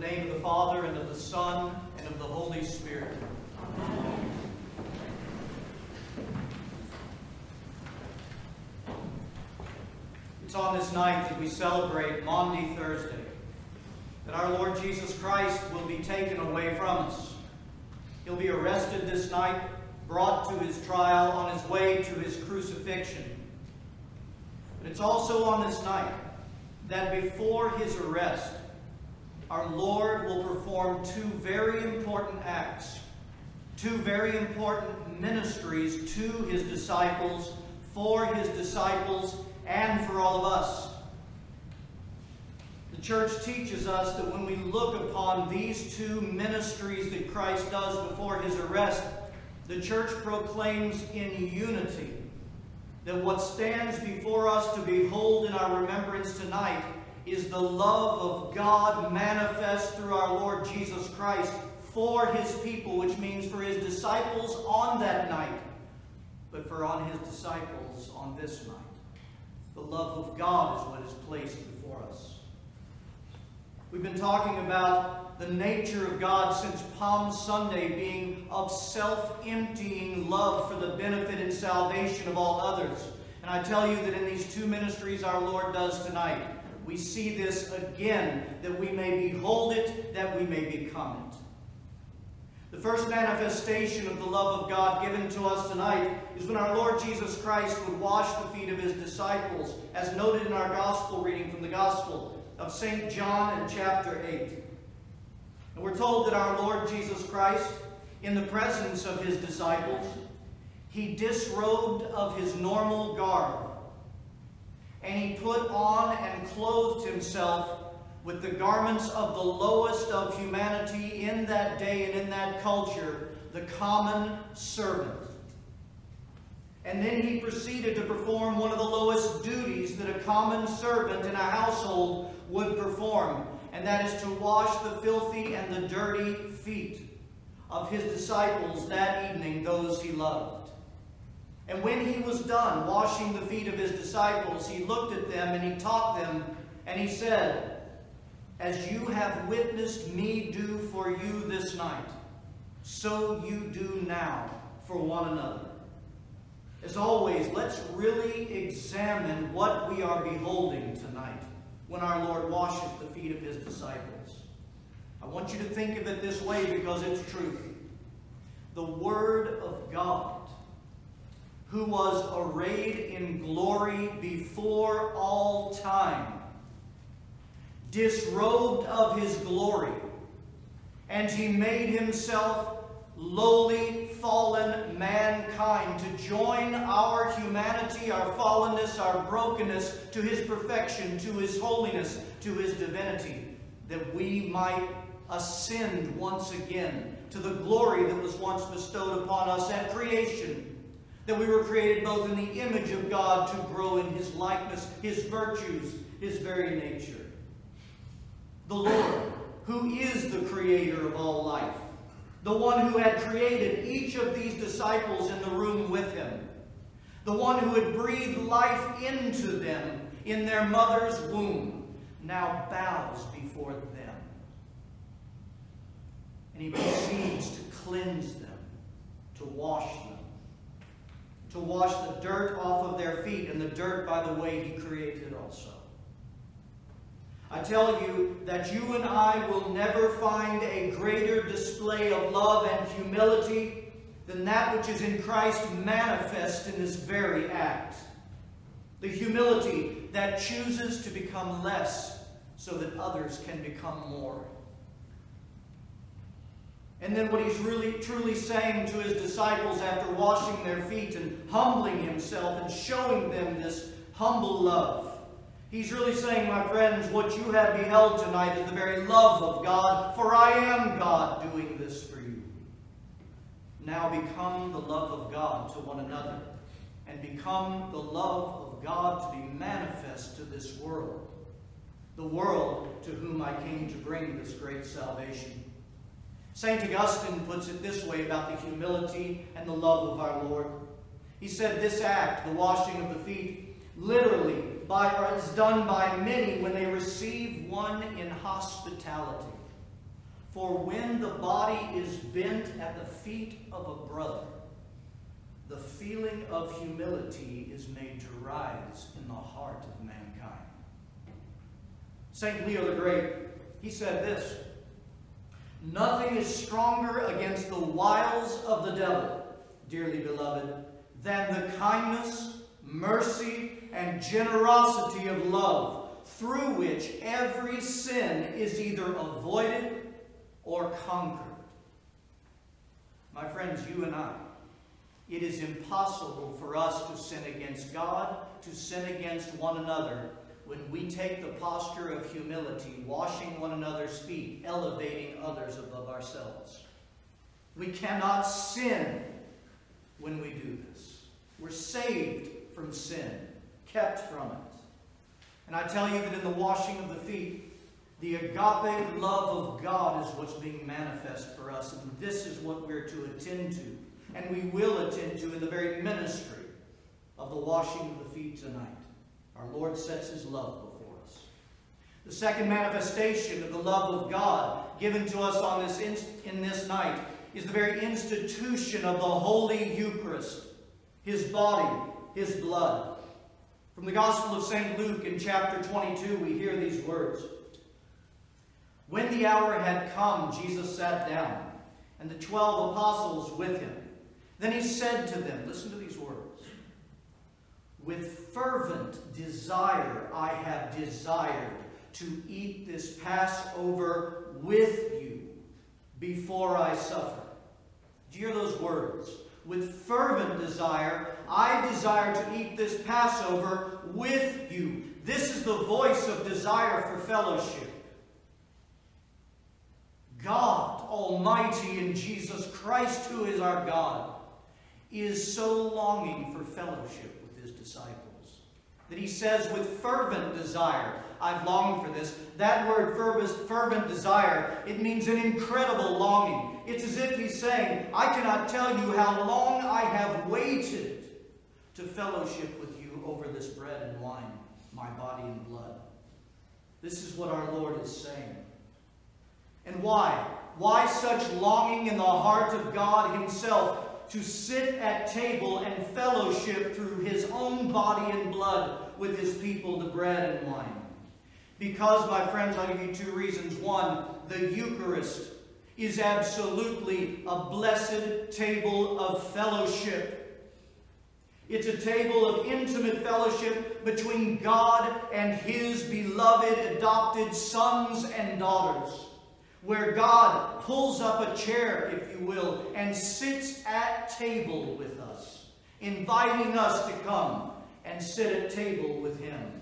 the name of the Father, and of the Son, and of the Holy Spirit. Amen. It's on this night that we celebrate Maundy Thursday, that our Lord Jesus Christ will be taken away from us. He'll be arrested this night, brought to his trial on his way to his crucifixion. But it's also on this night that before his arrest, our Lord will perform two very important acts, two very important ministries to his disciples, for his disciples, and for all of us. The church teaches us that when we look upon these two ministries that Christ does before his arrest, the church proclaims in unity that what stands before us to behold in our remembrance tonight is the love of God manifest through our Lord Jesus Christ for his people, which means for his disciples on that night, but for on his disciples on this night. The love of God is what is placed before us. We've been talking about the nature of God since Palm Sunday being of self emptying love for the benefit and salvation of all others. And I tell you that in these two ministries our Lord does tonight, we see this again, that we may behold it, that we may become it. The first manifestation of the love of God given to us tonight is when our Lord Jesus Christ would wash the feet of his disciples, as noted in our gospel reading from the Gospel of St. John in chapter 8. And we're told that our Lord Jesus Christ, in the presence of his disciples, he disrobed of his normal garb and he put on and clothed himself with the garments of the lowest of humanity in that day and in that culture, the common servant. And then he proceeded to perform one of the lowest duties that a common servant in a household would perform, and that is to wash the filthy and the dirty feet of his disciples that evening, those he loved. And when he was done washing the feet of his disciples, he looked at them and he taught them, and he said, As you have witnessed me do for you this night, so you do now for one another. As always, let's really examine what we are beholding tonight when our Lord washes the feet of his disciples. I want you to think of it this way because it's truth. The Word of God who was arrayed in glory before all time, disrobed of his glory, and he made himself lowly, fallen mankind to join our humanity, our fallenness, our brokenness to his perfection, to his holiness, to his divinity, that we might ascend once again to the glory that was once bestowed upon us at creation that we were created both in the image of God to grow in His likeness, His virtues, His very nature. The Lord, who is the creator of all life, the one who had created each of these disciples in the room with Him, the one who had breathed life into them in their mother's womb, now bows before them. And He proceeds to cleanse them, to wash them to wash the dirt off of their feet, and the dirt, by the way, he created also. I tell you that you and I will never find a greater display of love and humility than that which is in Christ manifest in this very act. The humility that chooses to become less so that others can become more. And then what he's really truly saying to his disciples after washing their feet and humbling himself and showing them this humble love. He's really saying, my friends, what you have beheld tonight is the very love of God, for I am God doing this for you. Now become the love of God to one another, and become the love of God to be manifest to this world, the world to whom I came to bring this great salvation. St. Augustine puts it this way about the humility and the love of our Lord. He said this act, the washing of the feet, literally by, or is done by many when they receive one in hospitality. For when the body is bent at the feet of a brother, the feeling of humility is made to rise in the heart of mankind. St. Leo the Great, he said this Nothing is stronger against the wiles of the devil, dearly beloved, than the kindness, mercy, and generosity of love, through which every sin is either avoided or conquered. My friends, you and I, it is impossible for us to sin against God, to sin against one another, when we take the posture of humility, washing one another's feet, elevating others above ourselves. We cannot sin when we do this. We're saved from sin, kept from it. And I tell you that in the washing of the feet, the agape love of God is what's being manifest for us, and this is what we're to attend to, and we will attend to in the very ministry of the washing of the feet tonight. Our Lord sets his love before us. The second manifestation of the love of God given to us on this in, in this night is the very institution of the Holy Eucharist, his body, his blood. From the Gospel of St. Luke in chapter 22, we hear these words. When the hour had come, Jesus sat down, and the twelve apostles with him. Then he said to them, Listen to these words With fervent desire I have desired to eat this Passover with you before I suffer. Do you hear those words? With fervent desire, I desire to eat this Passover with you. This is the voice of desire for fellowship. God Almighty in Jesus Christ, who is our God, is so longing for fellowship disciples that he says, with fervent desire, I've longed for this. That word, fervent desire, it means an incredible longing. It's as if he's saying, I cannot tell you how long I have waited to fellowship with you over this bread and wine, my body and blood. This is what our Lord is saying. And why? Why such longing in the heart of God Himself to sit at table and fellowship through His own body and blood with His people, the bread and wine? Because, my friends, I'll give you two reasons. One, the Eucharist is absolutely a blessed table of fellowship. It's a table of intimate fellowship between God and His beloved adopted sons and daughters where God pulls up a chair, if you will, and sits at table with us, inviting us to come and sit at table with Him.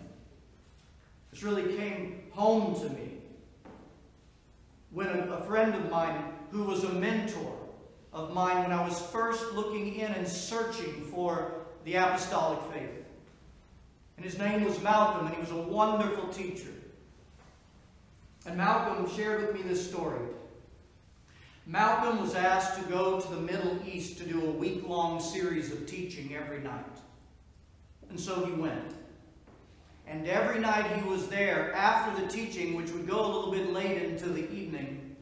This really came home to me when a, a friend of mine who was a mentor of mine when I was first looking in and searching for the apostolic faith. And his name was Malcolm, and he was a wonderful teacher. And Malcolm shared with me this story. Malcolm was asked to go to the Middle East to do a week long series of teaching every night. And so he went. And every night he was there after the teaching, which would go a little bit late into the evening,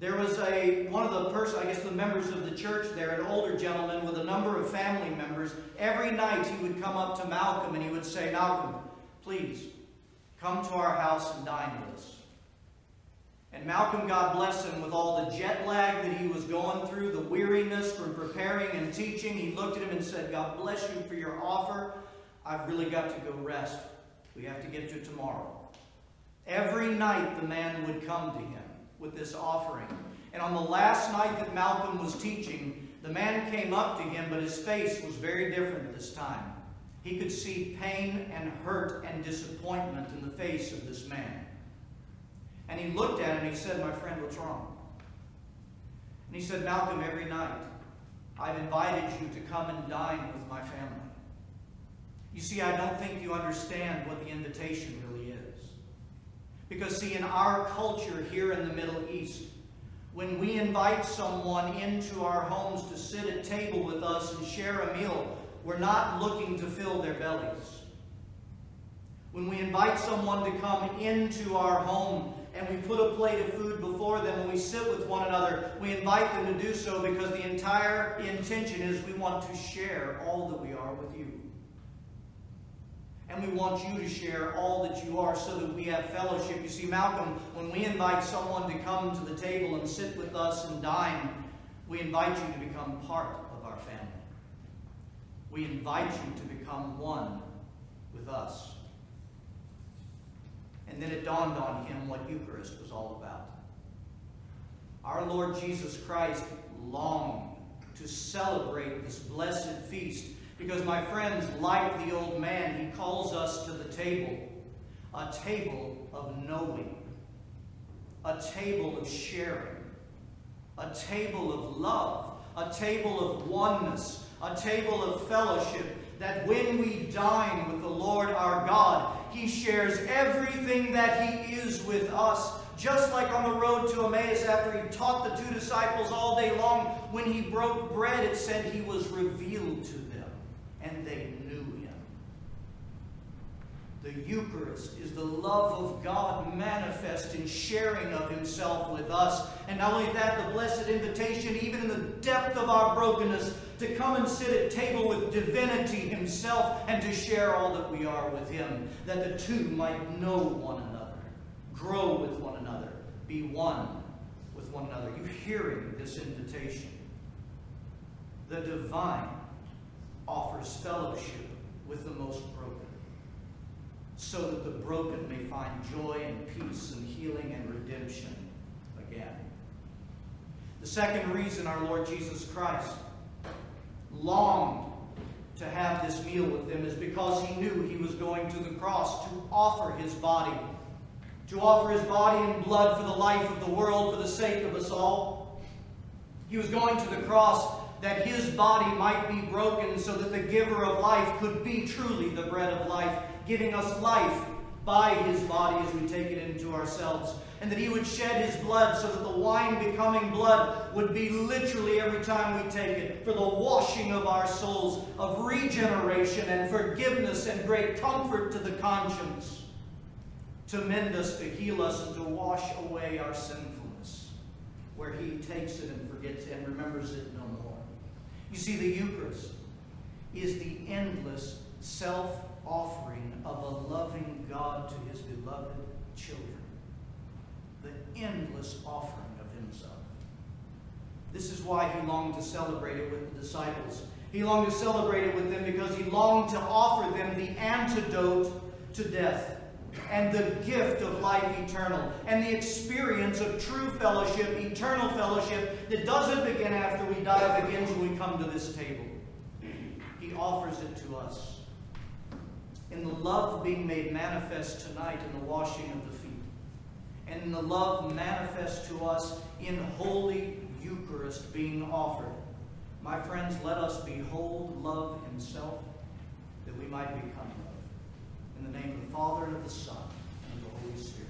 there was a one of the person, I guess the members of the church there, an older gentleman with a number of family members. Every night he would come up to Malcolm and he would say, Malcolm, please come to our house and dine with us. And Malcolm, God bless him, with all the jet lag that he was going through, the weariness from preparing and teaching, he looked at him and said, God bless you for your offer. I've really got to go rest. We have to get to tomorrow. Every night the man would come to him with this offering. And on the last night that Malcolm was teaching, the man came up to him, but his face was very different this time. He could see pain and hurt and disappointment in the face of this man. And he looked at him and he said, My friend, what's wrong? And he said, Malcolm, every night I've invited you to come and dine with my family. You see, I don't think you understand what the invitation really is. Because, see, in our culture here in the Middle East, when we invite someone into our homes to sit at table with us and share a meal, we're not looking to fill their bellies. When we invite someone to come into our home and we put a plate of food before them and we sit with one another, we invite them to do so because the entire intention is we want to share all that we are with you. And we want you to share all that you are so that we have fellowship. You see, Malcolm, when we invite someone to come to the table and sit with us and dine, we invite you to become part of our family. We invite you to become one with us. And then it dawned on him what Eucharist was all about. Our Lord Jesus Christ longed to celebrate this blessed feast because, my friends, like the old man, he calls us to the table a table of knowing, a table of sharing, a table of love, a table of oneness, a table of fellowship. That when we dine with the Lord our God, he shares everything that He is with us. Just like on the road to Emmaus, after He taught the two disciples all day long, when He broke bread, it said He was revealed to them, and they knew Him. The Eucharist is the love of God manifest in sharing of Himself with us. And not only that, the blessed invitation, even in the depth of our brokenness, to come and sit at table with divinity himself and to share all that we are with him, that the two might know one another, grow with one another, be one with one another. You hearing this invitation? The divine offers fellowship with the most broken, so that the broken may find joy and peace and healing and redemption again. The second reason our Lord Jesus Christ longed to have this meal with them is because he knew he was going to the cross to offer his body, to offer his body and blood for the life of the world, for the sake of us all. He was going to the cross that his body might be broken so that the giver of life could be truly the bread of life, giving us life by his body as we take it into ourselves and that he would shed his blood so that the wine becoming blood would be literally every time we take it for the washing of our souls, of regeneration and forgiveness and great comfort to the conscience, to mend us, to heal us, and to wash away our sinfulness, where he takes it and forgets it and remembers it no more. You see, the Eucharist is the endless self offering of a loving God to his beloved children the endless offering of himself. This is why he longed to celebrate it with the disciples. He longed to celebrate it with them because he longed to offer them the antidote to death and the gift of life eternal and the experience of true fellowship, eternal fellowship that doesn't begin after we die, begins when we come to this table. He offers it to us. In the love being made manifest tonight in the washing of the and the love manifest to us in Holy Eucharist being offered. My friends, let us behold love himself that we might become love. In the name of the Father, and of the Son, and of the Holy Spirit.